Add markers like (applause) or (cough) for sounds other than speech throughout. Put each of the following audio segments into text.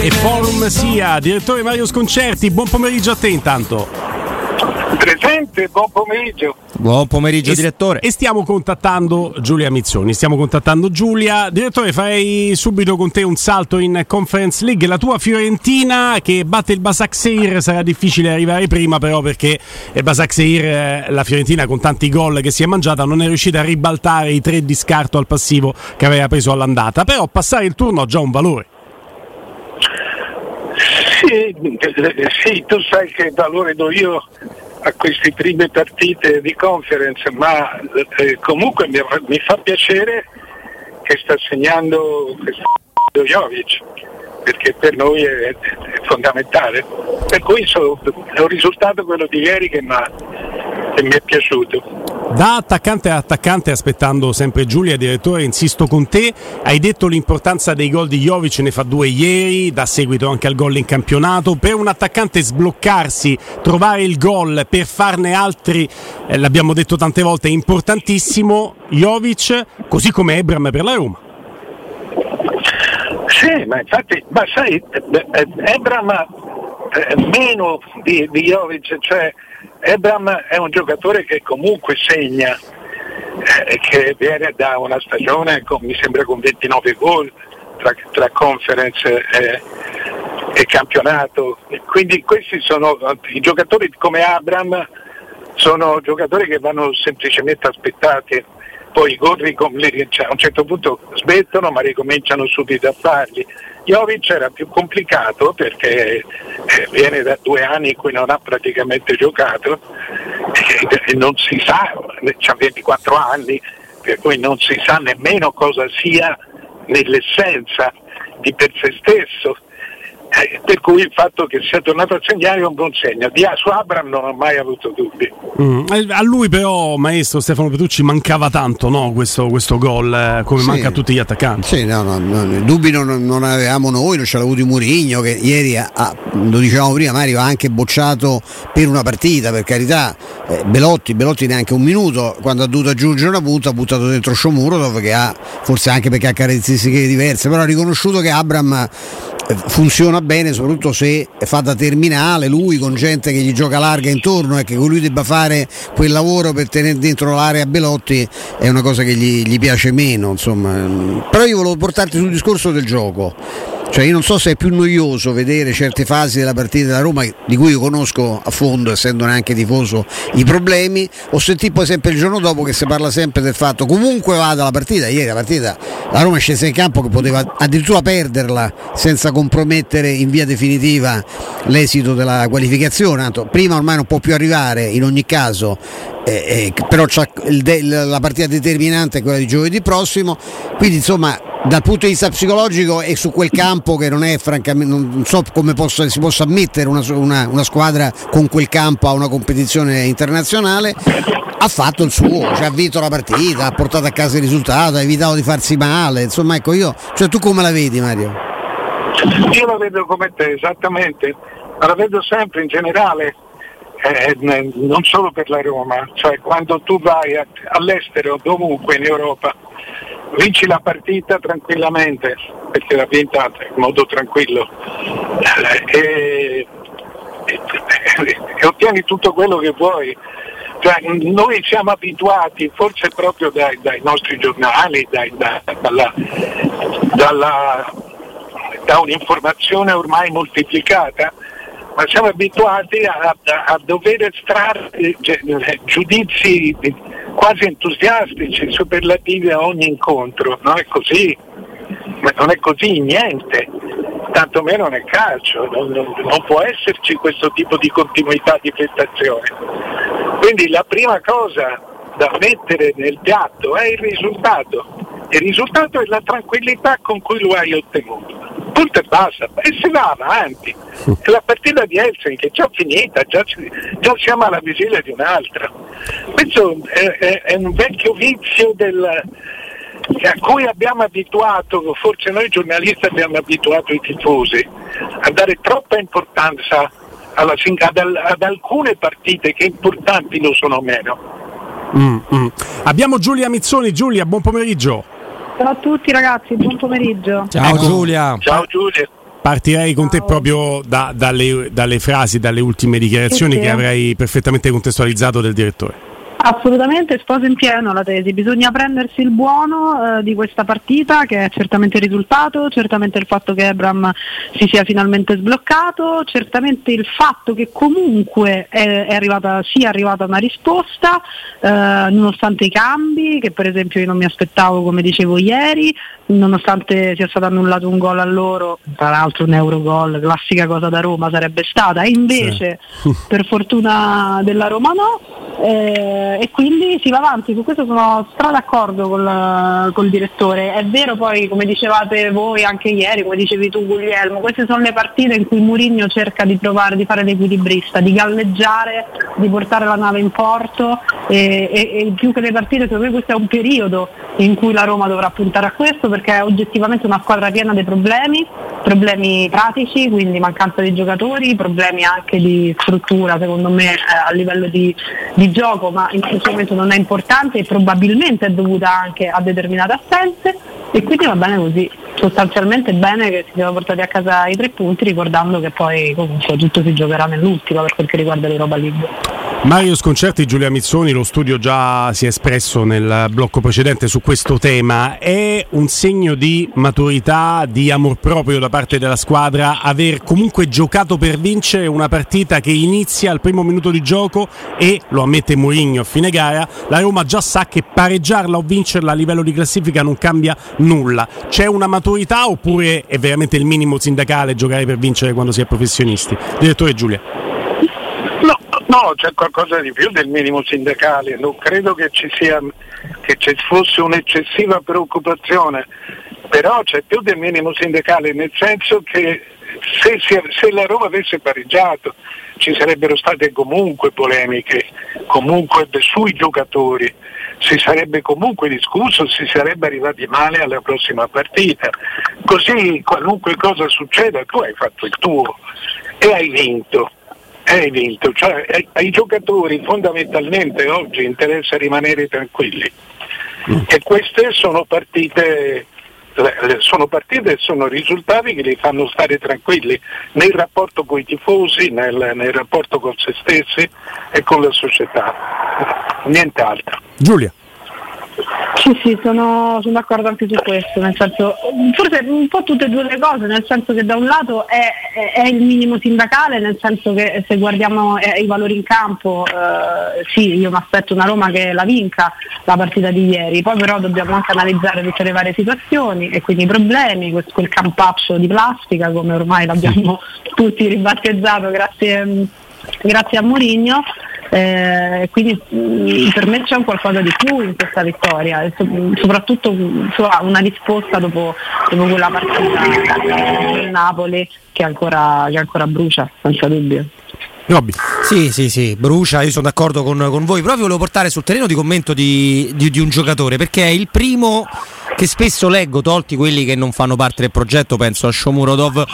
E Forum sia, direttore Mario Sconcerti, buon pomeriggio a te intanto. Presente, buon pomeriggio. Buon pomeriggio, e, direttore. E stiamo contattando Giulia Mizzoni. Stiamo contattando Giulia. Direttore, farei subito con te un salto in Conference League. La tua Fiorentina che batte il Basaksehir sarà difficile arrivare prima, però, perché il Basaksehir, eh, la Fiorentina con tanti gol che si è mangiata, non è riuscita a ribaltare i tre di scarto al passivo che aveva preso all'andata. Però passare il turno ha già un valore. Sì, sì, tu sai che valore do io a queste prime partite di conference, ma eh, comunque mi, mi, fa piacere che sta segnando Jovic, perché per noi è, è, fondamentale. Per cui so, è un risultato quello di ieri che, che mi è piaciuto. Da attaccante a attaccante, aspettando sempre Giulia, direttore, insisto con te. Hai detto l'importanza dei gol di Jovic, ne fa due ieri, dà seguito anche al gol in campionato. Per un attaccante sbloccarsi, trovare il gol per farne altri, eh, l'abbiamo detto tante volte, è importantissimo. Jovic, così come Ebram per la Roma. Sì, ma infatti, ma sai, Ebram eh, meno di, di Jovic, cioè Ebram è un giocatore che comunque segna, eh, che viene da una stagione con, mi sembra con 29 gol tra, tra conference e, e, campionato. Quindi questi sono i giocatori come Abram sono giocatori che vanno semplicemente aspettati poi i gol cioè, a un certo punto smettono ma ricominciano subito a farli. Jovic era più complicato perché eh, viene da due anni in cui non ha praticamente giocato e, non si sa, ha 24 anni, per cui non si sa nemmeno cosa sia nell'essenza di per sé stesso eh, per cui il fatto che sia tornato a segnare è un buon segno. Di su Abram non ho mai avuto dubbi. Mm. Eh, a lui però, maestro Stefano Petrucci, mancava tanto no? questo, questo gol, eh, come sì. manca a tutti gli attaccanti. Sì, no, no, no, dubbi non, non, avevamo noi, non ce l'ha avuto Murigno che ieri, ha, ha, lo dicevamo prima, Mario ha anche bocciato per una partita, per carità. Eh, Belotti, Belotti neanche un minuto, quando ha dovuto aggiungere una punta ha buttato dentro Shomurodov che ha, forse anche perché ha caratteristiche diverse, però ha riconosciuto che Abram funziona bene soprattutto se fa da terminale lui con gente che gli gioca larga intorno e che lui debba fare quel lavoro per tenere dentro l'area Belotti è una cosa che gli, gli piace meno insomma. però io volevo portarti sul discorso del gioco cioè io non so se è più noioso vedere certe fasi della partita della Roma, di cui io conosco a fondo, essendo neanche tifoso, i problemi, o sentire poi sempre il giorno dopo che si parla sempre del fatto comunque vada la partita, ieri la partita, la Roma è scesa in campo che poteva addirittura perderla senza compromettere in via definitiva l'esito della qualificazione, prima ormai non può più arrivare in ogni caso eh, eh, però de- la partita determinante è quella di giovedì prossimo, quindi insomma dal punto di vista psicologico è su quel campo che non è francamente, non so come possa, si possa ammettere una, una, una, squadra con quel campo a una competizione internazionale, ha fatto il suo, cioè ha vinto la partita, ha portato a casa il risultato, ha evitato di farsi male, insomma ecco io, cioè tu come la vedi Mario? Io la vedo come te, esattamente, ma la vedo sempre in generale eh, eh, non solo per la Roma, cioè quando tu vai a, all'estero, dovunque in Europa, vinci la partita tranquillamente, perché l'ha vinta in modo tranquillo, eh, e, e, e, ottieni tutto quello che vuoi. Cioè, noi siamo abituati, forse proprio dai, dai nostri giornali, dai, da, dalla, dalla, da un'informazione ormai moltiplicata, ma siamo abituati a, a, a dover estrarre eh, giudizi quasi entusiastici, superlativi a ogni incontro. Non è così, ma non è così niente, tantomeno nel calcio, non, non, non può esserci questo tipo di continuità di prestazione. Quindi la prima cosa da mettere nel piatto è il risultato. Il risultato è la tranquillità con cui lo hai ottenuto punto e basta, e si va avanti. È la partita di Helsinki è già finita, già, già siamo alla vigilia di un'altra. Questo è, è, è un vecchio vizio del, a cui abbiamo abituato, forse noi giornalisti abbiamo abituato i tifosi, a dare troppa importanza alla, ad, ad, alcune partite che importanti lo sono meno. Mm, mm. Abbiamo Giulia Mizzoni, Giulia, buon pomeriggio. Ciao a tutti ragazzi, buon pomeriggio. Ciao ecco. Giulia. Ciao Giulia. Partirei con te proprio da, dalle, dalle, frasi, dalle ultime dichiarazioni sì, sì. che avrai perfettamente contestualizzato del direttore. Assolutamente, sposo in pieno la tesi, bisogna prendersi il buono eh, di questa partita che è certamente il risultato, certamente il fatto che Ebram si sia finalmente sbloccato, certamente il fatto che comunque è, è arrivata, sia arrivata una risposta eh, nonostante i cambi che per esempio io non mi aspettavo come dicevo ieri, nonostante sia stato annullato un gol a loro, tra l'altro un Eurogol, classica cosa da Roma sarebbe stata, e invece sì. per fortuna della Roma no. Eh, eh, e quindi si va avanti, su questo sono stra d'accordo col, col direttore. È vero poi, come dicevate voi anche ieri, come dicevi tu Guglielmo, queste sono le partite in cui Murigno cerca di provare di fare l'equilibrista, di galleggiare, di portare la nave in porto e, e, e più che le partite secondo me questo è un periodo in cui la Roma dovrà puntare a questo perché è oggettivamente una squadra piena di problemi, problemi pratici, quindi mancanza di giocatori, problemi anche di struttura secondo me eh, a livello di, di gioco, ma in questo momento non è importante e probabilmente è dovuta anche a determinate assenze e quindi va bene così, sostanzialmente bene che si siano portati a casa i tre punti ricordando che poi comunque tutto si giocherà nell'ultima per quel che riguarda l'Europa League. Mario Sconcerti, Giulia Mizzoni, lo studio già si è espresso nel blocco precedente su questo tema. È un segno di maturità, di amor proprio da parte della squadra aver comunque giocato per vincere una partita che inizia al primo minuto di gioco e, lo ammette Mourinho a fine gara, la Roma già sa che pareggiarla o vincerla a livello di classifica non cambia nulla. C'è una maturità oppure è veramente il minimo sindacale giocare per vincere quando si è professionisti? Direttore Giulia. No, c'è qualcosa di più del minimo sindacale, non credo che ci, sia, che ci fosse un'eccessiva preoccupazione, però c'è più del minimo sindacale nel senso che se, se, la Roma avesse pareggiato ci sarebbero state comunque polemiche, comunque sui giocatori, si sarebbe comunque discusso, si sarebbe arrivati male alla prossima partita. Così qualunque cosa succeda tu hai fatto il tuo e hai vinto hai vinto, cioè ai, ai, giocatori fondamentalmente oggi interessa rimanere tranquilli mm. e queste sono partite sono partite e sono risultati che li fanno stare tranquilli nel rapporto con i tifosi, nel, nel rapporto con se stessi e con la società. Nient'altro. Giulia. Sì, sì, sono, sono, d'accordo anche su questo, nel senso, forse un po' tutte e due le cose, nel senso che da un lato è, è, il minimo sindacale, nel senso che se guardiamo eh, i valori in campo, eh, sì, io mi aspetto una Roma che la vinca la partita di ieri, poi però dobbiamo anche analizzare tutte le varie situazioni e quindi i problemi, quel, quel campaccio di plastica come ormai l'abbiamo (laughs) tutti ribattezzato grazie, grazie a Mourinho eh, quindi mm, per me c'è un qualcosa di più in questa vittoria e so, soprattutto so, una risposta dopo, dopo quella partita del Napoli che ancora, che ancora brucia, senza dubbio. Robby. Sì, sì, sì, brucia, io sono d'accordo con, con, voi. Proprio volevo portare sul terreno di commento di, di, di, un giocatore, perché è il primo che spesso leggo, tolti quelli che non fanno parte del progetto, penso a Shomurodov,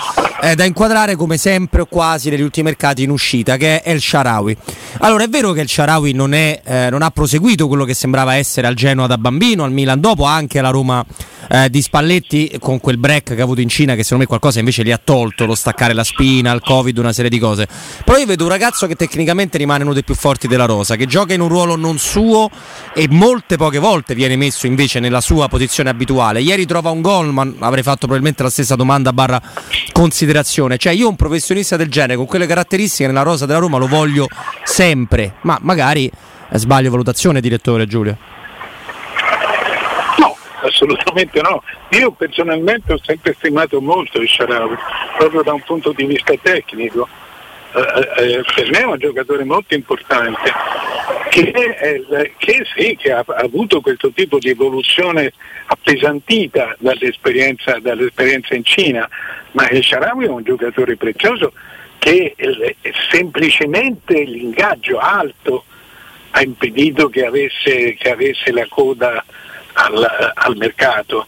eh, da inquadrare come sempre o quasi negli ultimi mercati in uscita, che è El Sharawi. Allora è vero che El Sharawi non, è, eh, non ha proseguito quello che sembrava essere al Genoa da bambino, al Milan dopo, anche alla Roma eh, di Spalletti con quel break che ha avuto in Cina che secondo me qualcosa invece gli ha tolto, lo staccare la spina, il Covid, una serie di cose. Però io vedo un ragazzo che tecnicamente rimane uno dei più forti della rosa, che gioca in un ruolo non suo e molte poche volte viene messo invece nella sua posizione abituale. Ieri trova un gol, ma avrei fatto probabilmente la stessa domanda barra considerazione. Cioè io un professionista del genere con quelle caratteristiche nella rosa della Roma lo voglio sempre, ma magari eh, sbaglio valutazione, direttore Giulio. No, assolutamente no. Io personalmente ho sempre stimato molto il Sharawi, proprio da un punto di vista tecnico. Eh, eh, per me è un giocatore molto importante che, eh, che, sì, che ha, ha, avuto questo tipo di evoluzione appesantita dall'esperienza, dall'esperienza in Cina, ma il Sharawi è un giocatore prezioso che eh, semplicemente l'ingaggio alto ha impedito che avesse, che avesse la coda al, al mercato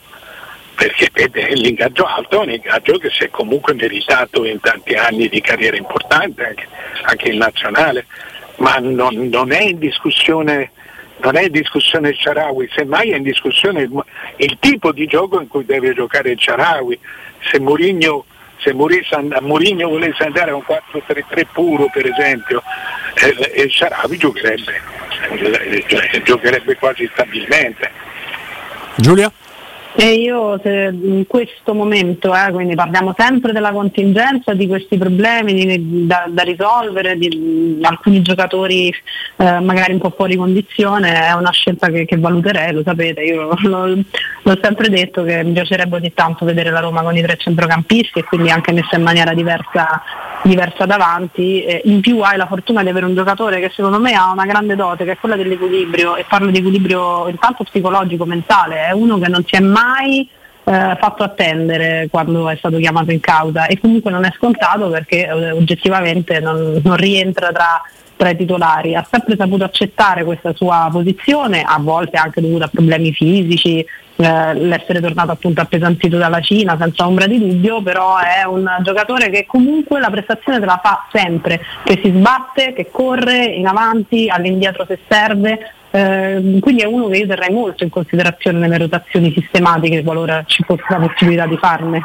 perché l'ingaggio alto è un ingaggio che si è comunque meritato in tanti anni di carriera importante, anche, anche in nazionale, ma non, non, è in discussione non è in discussione il Sharawi, semmai è in discussione il, il, tipo di gioco in cui deve giocare il Sharawi. Se Mourinho, se Mourinho volesse andare a un 4-3-3 puro per esempio, eh, il Sharawi giocherebbe, eh, giocherebbe quasi stabilmente. Giulia? E io in questo momento, eh, quindi parliamo sempre della contingenza, di questi problemi di, da, da, risolvere, di, di, alcuni giocatori eh, magari un po' fuori condizione, è una scelta che, che valuterei, lo sapete, io (laughs) lo, l'ho sempre detto che mi piacerebbe ogni tanto vedere la Roma con i tre centrocampisti e quindi anche messa in maniera diversa, diversa davanti. Eh, in più hai la fortuna di avere un giocatore che secondo me ha una grande dote, che è quella dell'equilibrio, e parlo di equilibrio intanto psicologico, mentale, è uno che non si è mai mai eh, fatto attendere quando è stato chiamato in causa e comunque non è scontato perché eh, oggettivamente non, non rientra tra, tra, i titolari. Ha sempre saputo accettare questa sua posizione, a volte anche dovuto a problemi fisici, eh, l'essere tornato appunto appesantito dalla Cina senza ombra di dubbio, però è un giocatore che comunque la prestazione te la fa sempre, che si sbatte, che corre in avanti, all'indietro se serve, eh, quindi è uno che io terrei molto in considerazione nelle rotazioni sistematiche qualora ci fosse la possibilità di farne.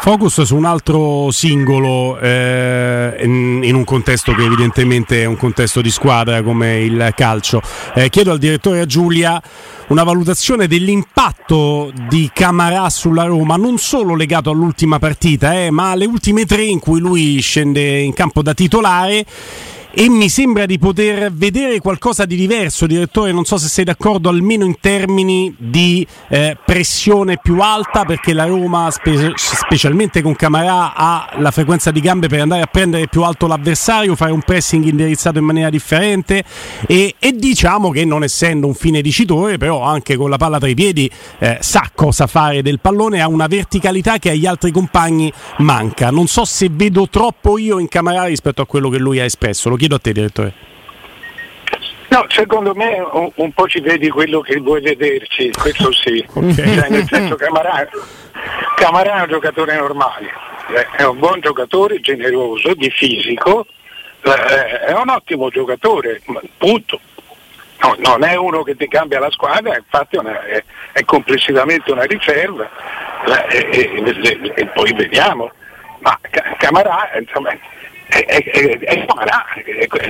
Focus su un altro singolo eh, in, un contesto che evidentemente è un contesto di squadra come il calcio. Eh, chiedo al direttore Giulia una valutazione dell'impatto di Camarà sulla Roma, non solo legato all'ultima partita, eh, ma alle ultime tre in cui lui scende in campo da titolare e mi sembra di poter vedere qualcosa di diverso, direttore, non so se sei d'accordo almeno in termini di eh, pressione più alta perché la Roma spe- specialmente con Camarà ha la frequenza di gambe per andare a prendere più alto l'avversario, fare un pressing indirizzato in maniera differente. E, e diciamo che non essendo un fine dicitore però anche con la palla tra i piedi eh, sa cosa fare del pallone, ha una verticalità che agli altri compagni manca. Non so se vedo troppo io in Camarà rispetto a quello che lui ha espresso. Chiedo a te, direttore. No, secondo me un, un, po' ci vedi quello che vuoi vederci, questo sì. okay. cioè, nel senso Camarà, Camarà è un giocatore normale, eh, è un buon giocatore, generoso, di fisico, eh, è un ottimo giocatore, punto. No, non è uno che ti cambia la squadra, infatti una, è, è, complessivamente una riserva eh, e, e, e, poi vediamo. Ma Camarà insomma, è, è, è,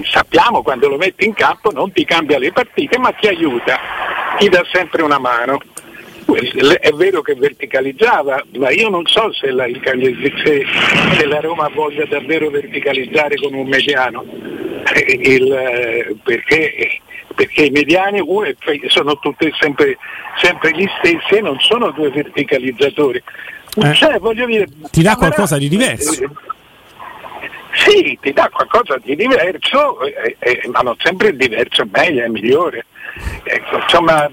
sappiamo quando lo metti in campo non ti cambia le partite ma ti aiuta, ti dà sempre una mano. È vero che verticalizzava, ma io non so se la, se, se la Roma voglia davvero verticalizzare con un mediano, Il, perché, perché, i mediani sono tutti sempre, sempre, gli stessi e non sono due verticalizzatori. Eh, cioè, dire, ti dà qualcosa di diverso. Eh, sì, ti dà qualcosa di diverso, eh, eh, ma non sempre il diverso è meglio, è migliore. Ecco, insomma,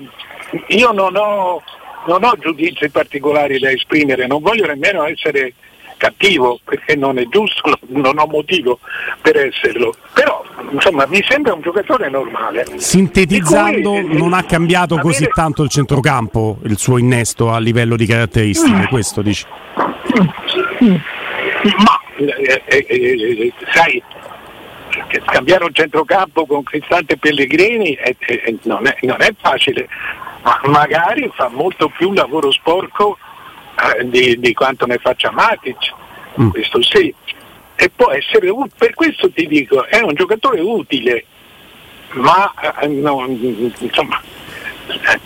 io non ho, non ho giudizi particolari da esprimere, non voglio nemmeno essere cattivo perché non è giusto, (laughs) non ho motivo per esserlo, però insomma mi sembra un giocatore normale. Sintetizzando, cui, non ha cambiato avere... così tanto il centrocampo, il suo innesto a livello di caratteristiche, mm. questo dici? Mm. Ma eh, eh, eh, sai, cambiare un centrocampo con Cristante Pellegrini non, è, non, è, facile, ma magari fa molto più lavoro sporco di, di, quanto ne faccia Matic, mm. questo sì. E può essere, per questo ti dico, è un giocatore utile, ma non, insomma,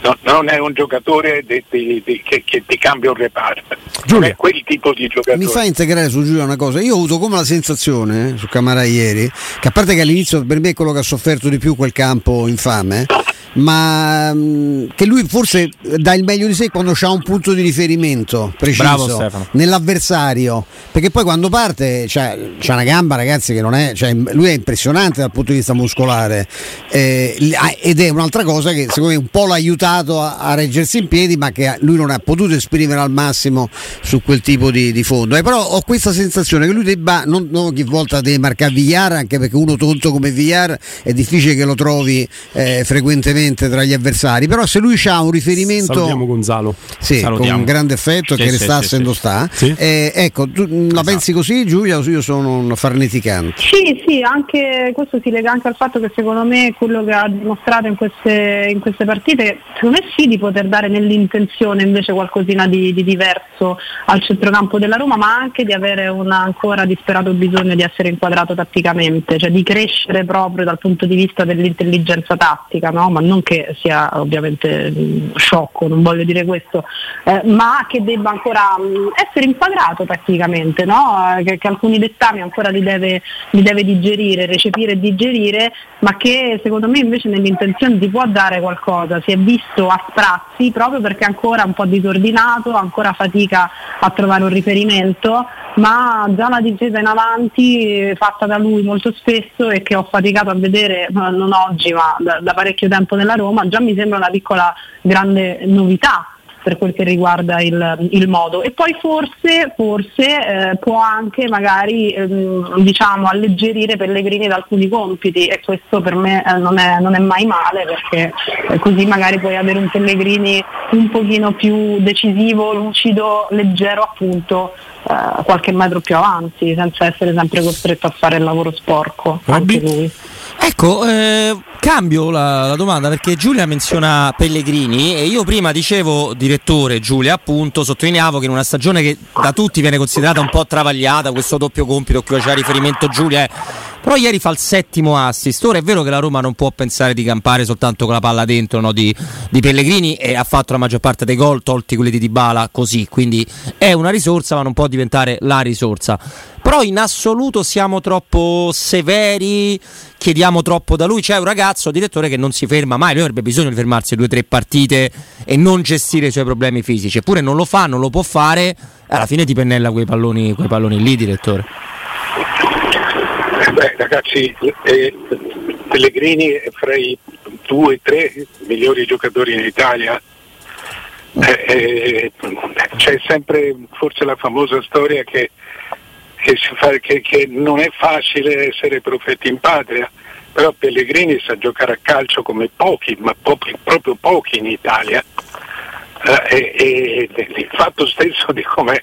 no, non è un giocatore di, di, di, che, che, ti cambia un reparto. Giulia. Non è quel tipo di giocatore. Mi fa integrare su Giulia una cosa. Io ho avuto come la sensazione eh, su Camara ieri, che a parte che all'inizio per me è quello che ha sofferto di più quel campo infame. Eh, ma mh, che lui forse dà il meglio di sé quando ha un punto di riferimento preciso nell'avversario. Perché poi quando parte c'ha, c'ha, una gamba ragazzi che non è cioè, lui è impressionante dal punto di vista muscolare. Eh, ed è un'altra cosa che secondo me un po' l'ha aiutato a, a, reggersi in piedi ma che lui non ha potuto esprimere al massimo su quel tipo di, di fondo. Eh, però ho questa sensazione che lui debba non, non ogni volta deve marcare Villar anche perché uno tonto come Villar è difficile che lo trovi eh, frequentemente ovviamente tra gli avversari, però se lui ha un riferimento... Salutiamo Gonzalo. Sì, Salutiamo. con grande effetto Sì, che sì, dove sì. sta. Sì. Eh, ecco, tu mm, la pensi così Giulia o io sono un farneticante? Sì, sì, anche questo si lega anche al fatto che secondo me quello che ha dimostrato in queste, in queste partite, secondo me sì di poter dare nell'intenzione invece qualcosina di, di diverso al centrocampo della Roma, ma anche di avere un ancora disperato bisogno di essere inquadrato tatticamente, cioè di crescere proprio dal punto di vista dell'intelligenza tattica, no? ma non che sia ovviamente mh, sciocco, non voglio dire questo, eh, ma che debba ancora mh, essere inquadrato tatticamente, no? Eh, che, che alcuni dettami ancora li deve, li deve digerire, recepire e digerire, ma che secondo me invece nell'intenzione ti può dare qualcosa, si è visto a sprazzi proprio perché ancora un po' disordinato, ancora fatica a trovare un riferimento, ma già la difesa in avanti eh, fatta da lui molto spesso e che ho faticato a vedere non oggi ma da, da parecchio tempo nella Roma, già mi sembra una piccola grande novità per quel che riguarda il, il modo. E poi forse, forse eh, può anche magari ehm, diciamo, alleggerire Pellegrini da alcuni compiti e questo per me eh, non, è, non è mai male perché eh, così magari puoi avere un Pellegrini un pochino più decisivo, lucido, leggero appunto eh, qualche metro più avanti senza essere sempre costretto a fare il lavoro sporco anche lui. Ecco, eh, cambio la, la domanda perché Giulia menziona Pellegrini e io prima dicevo, direttore Giulia, appunto, sottolineavo che in una stagione che da tutti viene considerata un po' travagliata, questo doppio compito a cui faceva riferimento Giulia, eh, però ieri fa il settimo assist. Ora è vero che la Roma non può pensare di campare soltanto con la palla dentro no, di, di Pellegrini e ha fatto la maggior parte dei gol, tolti quelli di Dybala così, quindi è una risorsa ma non può diventare la risorsa. Però in assoluto siamo troppo severi, chiediamo troppo da lui. C'è un ragazzo, direttore, che non si ferma mai. Lui avrebbe bisogno di fermarsi due o tre partite e non gestire i suoi problemi fisici. Eppure non lo fa, non lo può fare. Alla fine ti pennella quei palloni, quei palloni lì, direttore. Eh beh, ragazzi, eh, Pellegrini è fra i due o tre migliori giocatori in Italia. Eh, eh, c'è sempre forse la famosa storia che, che fa- che- che non è facile essere profeti in patria, però Pellegrini sa giocare a calcio come pochi, ma pochi- proprio pochi in Italia. Eh, e, e il fatto stesso di come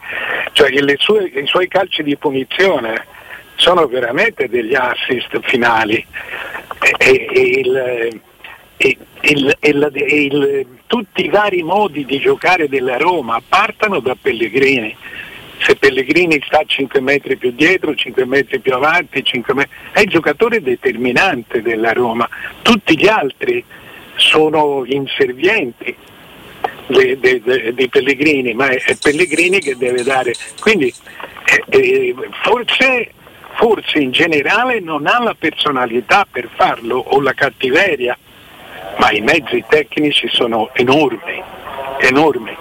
cioè sue- i suoi calci di punizione sono veramente degli assist finali. E, e- il- e- il- il- tutti i vari modi di giocare della Roma partono da Pellegrini. Se Pellegrini sta 5 metri più dietro, 5 metri più avanti, 5 metri... è il giocatore determinante della Roma. Tutti gli altri sono inservienti di Pellegrini, ma è, è Pellegrini che deve dare. Quindi eh, eh, forse, forse in generale non ha la personalità per farlo o la cattiveria, ma i mezzi tecnici sono enormi, enormi.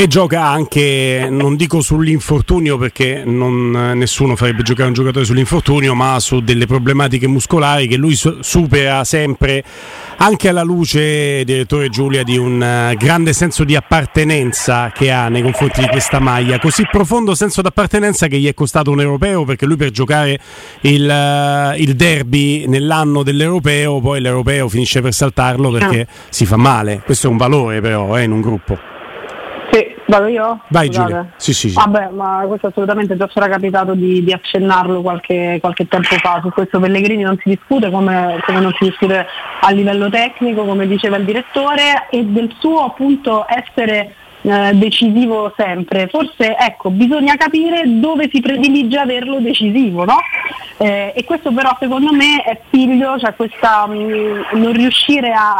E gioca anche, non dico sull'infortunio perché non, nessuno farebbe giocare un giocatore sull'infortunio, ma su delle problematiche muscolari che lui su- supera sempre, anche alla luce, direttore Giulia, di un eh, grande senso di appartenenza che ha nei confronti di questa maglia. Così profondo senso di appartenenza che gli è costato un europeo perché lui per giocare il, eh, il derby nell'anno dell'europeo, poi l'europeo finisce per saltarlo perché si fa male. Questo è un valore però eh, in un gruppo. Sì, vado io? Vai Scusate. Giulia. Sì, sì, sì. Vabbè, ma questo assolutamente già sarà capitato di, di accennarlo qualche, qualche tempo fa. Su questo Pellegrini non si discute come, come non si discute a livello tecnico, come diceva il direttore, e del suo appunto essere eh, decisivo sempre. Forse ecco, bisogna capire dove si predilige averlo decisivo, no? Eh, e questo però secondo me è figlio, cioè questa mh, non riuscire a,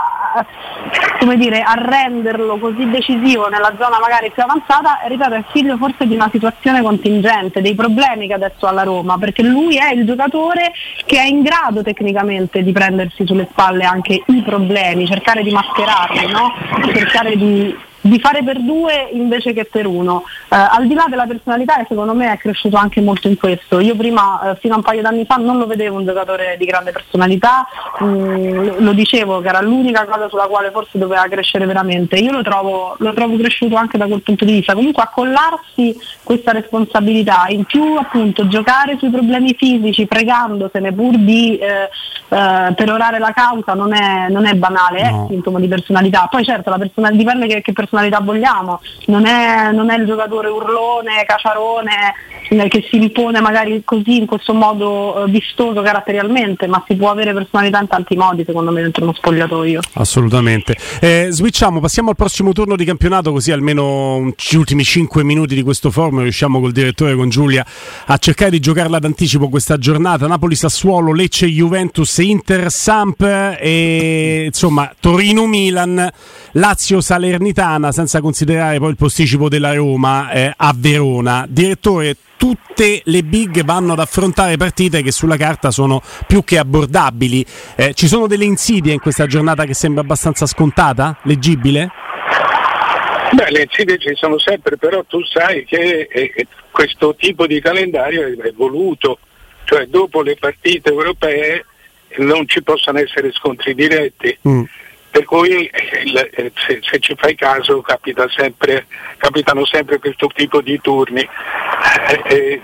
come dire, a renderlo così decisivo nella zona magari più avanzata, ripeto, è figlio forse di una situazione contingente, dei problemi che adesso ha la Roma, perché lui è il giocatore che è in grado tecnicamente di prendersi sulle spalle anche i problemi, cercare di mascherarli, no? cercare di di fare per due invece che per uno. al di là della personalità, secondo me è cresciuto anche molto in questo. Io prima, eh, fino a un paio d'anni fa, non lo vedevo un giocatore di grande personalità, mm, lo dicevo che era l'unica cosa sulla quale forse doveva crescere veramente. Io lo trovo, lo trovo cresciuto anche da quel punto di vista. Comunque accollarsi questa responsabilità, in più appunto giocare sui problemi fisici pregandosene pur di eh, eh, perorare la causa non è, non è banale, no. è sintomo di personalità. Poi certo la personalità dipende che, che personalità vogliamo, non è, non è il giocatore urlone, caciarone che si impone magari così in questo modo eh, vistoso caratterialmente, ma si può avere personalità in tanti modi secondo me dentro uno spogliatoio. Assolutamente. Eh, switchiamo, passiamo al prossimo turno di campionato così almeno gli ultimi 5 minuti di questo forum riusciamo col direttore, con Giulia, a cercare di giocarla d'anticipo questa giornata. Napoli-Sassuolo, Lecce-Juventus, Inter-Samp e insomma Torino-Milan, Lazio-Salernitana senza considerare poi il posticipo della Roma eh, a Verona. Direttore, tutte le big vanno ad affrontare partite che sulla carta sono più che abbordabili. Eh, ci sono delle insidie in questa giornata che sembra abbastanza scontata, leggibile? Beh, le insidie ci sono sempre, però tu sai che eh, questo tipo di calendario è voluto, cioè dopo le partite europee non ci possono essere scontri diretti. Mm per cui eh, eh, se, se, ci fai caso capita sempre, capitano sempre questo tipo di turni. Eh,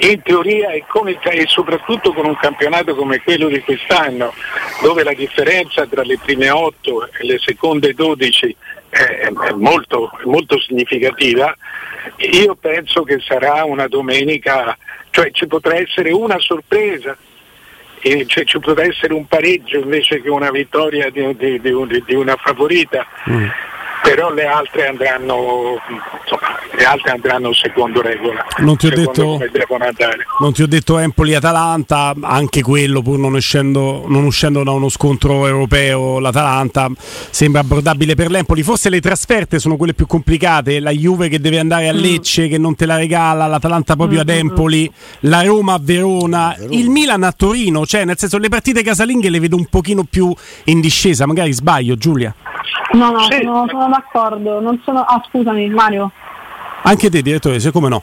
in teoria e, come, e, soprattutto con un campionato come quello di quest'anno, dove la differenza tra le prime 8 e le seconde 12 è, molto, molto significativa, io penso che sarà una domenica, cioè ci potrà essere una sorpresa cioè, ci potrà essere un pareggio invece che una vittoria di, di, di, di una favorita. Mm però le altre andranno, insomma, le altre andranno secondo regola. Non ti, ho detto, non ti ho detto Empoli-Atalanta, anche quello pur non, uscendo, non uscendo da uno scontro europeo, l'Atalanta sembra abbordabile per l'Empoli. Forse le trasferte sono quelle più complicate, la Juve che deve andare a mm. Lecce che non te la regala, l'Atalanta proprio ad mm, mm, Empoli, la Roma a Verona, il Milan a Torino, cioè nel senso le partite casalinghe le vedo un pochino più in discesa, magari sbaglio Giulia. No, no, sì. sono, sono, d'accordo. Non sono... Ah, scusami, Mario. Anche te, direttore, se come no?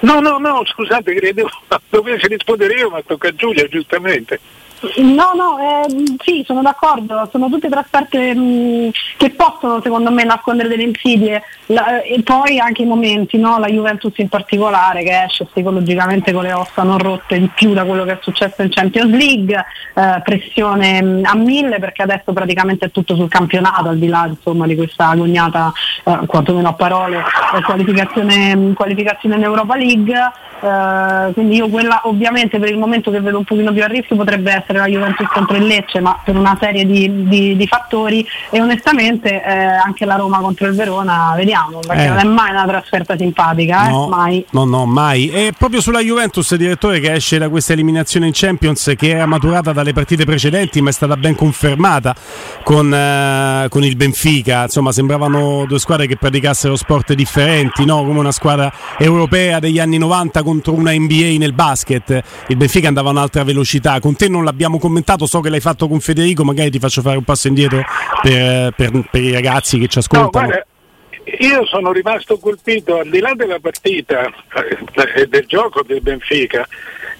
No, no, no, scusate, credevo (laughs) dovessi rispondere io, ma tocca a Giulia, giustamente. No, no, eh, sì, sono d'accordo, sono tutte trasferte mh, che possono secondo me nascondere delle insidie La, eh, e poi anche i momenti, no? la Juventus in particolare che esce psicologicamente con le ossa non rotte in più da quello che è successo in Champions League, eh, pressione mh, a mille perché adesso praticamente è tutto sul campionato al di là insomma, di questa agognata, eh, quantomeno a parole, eh, qualificazione, qualificazione in Europa League. Uh, quindi io quella ovviamente per il momento che vedo un pochino più a rischio potrebbe essere la Juventus contro il Lecce ma per una serie di, di, di fattori e onestamente eh, anche la Roma contro il Verona vediamo perché eh. non è mai una trasferta simpatica eh? no, mai. no no mai e proprio sulla Juventus direttore che esce da questa eliminazione in Champions che era maturata dalle partite precedenti ma è stata ben confermata con, eh, con il Benfica insomma sembravano due squadre che praticassero sport differenti no? come una squadra europea degli anni 90 contro una NBA nel basket. Il Benfica andava a un'altra velocità. Con te non l'abbiamo commentato, so che l'hai fatto con Federico, magari ti faccio fare un passo indietro per, per, per i ragazzi che ci ascoltano. No, guarda, io sono rimasto colpito al di là della partita e eh, del gioco del Benfica.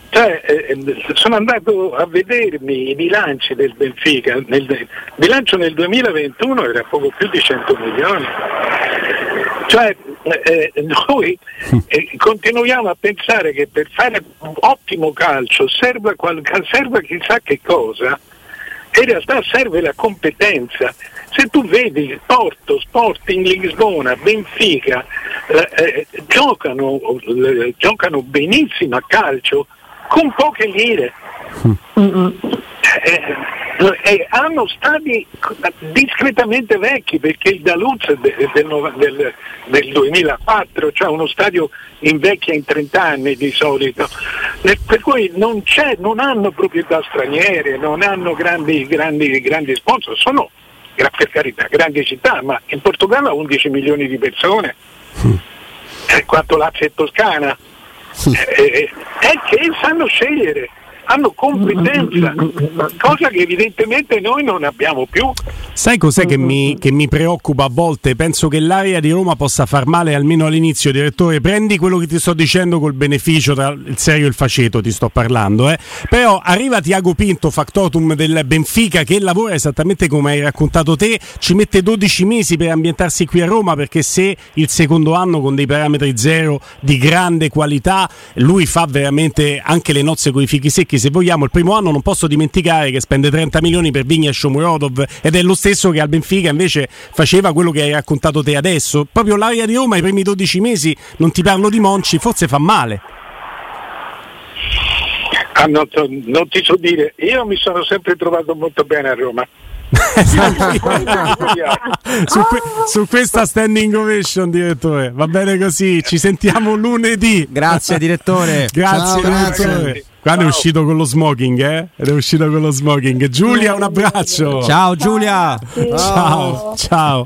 Cioè, eh, sono andato a vedermi i bilanci del Benfica. Nel, il bilancio nel 2021 era poco più di 100 milioni. Cioè, eh, noi eh, continuiamo a pensare che per fare un ottimo calcio serva, serva chissà che cosa, in realtà serve la competenza. Se tu vedi Porto, Sporting Lisbona, Benfica, eh, eh giocano, eh, giocano benissimo a calcio con poche lire. Mm-hmm eh, eh, hanno stadi discretamente vecchi perché il Daluz è del, del, del, 2004, cioè uno stadio invecchia in 30 anni di solito, eh, per cui non, non hanno proprietà straniere, non hanno grandi, grandi, grandi sponsor, sono per carità grandi città, ma in Portogallo ha 11 milioni di persone, mm. eh, quanto Lazio e Toscana, mm. eh, è che sanno scegliere hanno competenza, cosa che evidentemente noi non abbiamo più. Sai cos'è che mi, che mi, preoccupa a volte? Penso che l'area di Roma possa far male almeno all'inizio, direttore. Prendi quello che ti sto dicendo col beneficio tra il serio e il faceto, ti sto parlando. Eh. Però arriva Tiago Pinto, factotum del Benfica, che lavora esattamente come hai raccontato te, ci mette 12 mesi per ambientarsi qui a Roma, perché se il secondo anno con dei parametri zero di grande qualità, lui fa veramente anche le nozze con i fichi secchi. Se vogliamo, il primo anno non posso dimenticare che spende 30 milioni per Vigna e Shomurodov ed è lo stesso che al Benfica invece faceva quello che hai raccontato te adesso. Proprio l'area di Roma i primi 12 mesi, non ti parlo di Monci, forse fa male. Ah, non, non ti so dire, io mi sono sempre trovato molto bene a Roma. (laughs) su, que- su, questa standing ovation direttore va bene così ci sentiamo lunedì grazie direttore grazie, Ciao, grazie. Quando è uscito con lo smoking, eh? Ed è uscito con lo smoking. Giulia, un abbraccio. Ciao Giulia. Ciao. Ciao.